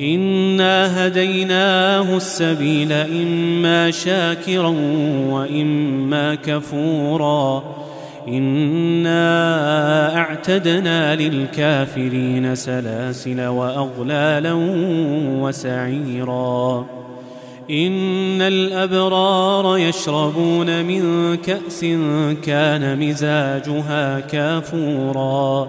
انا هديناه السبيل اما شاكرا واما كفورا انا اعتدنا للكافرين سلاسل واغلالا وسعيرا ان الابرار يشربون من كاس كان مزاجها كافورا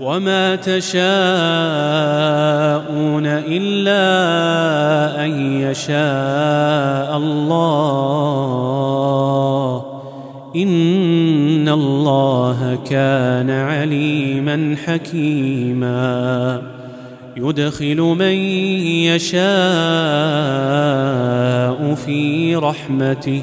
وما تشاءون الا ان يشاء الله ان الله كان عليما حكيما يدخل من يشاء في رحمته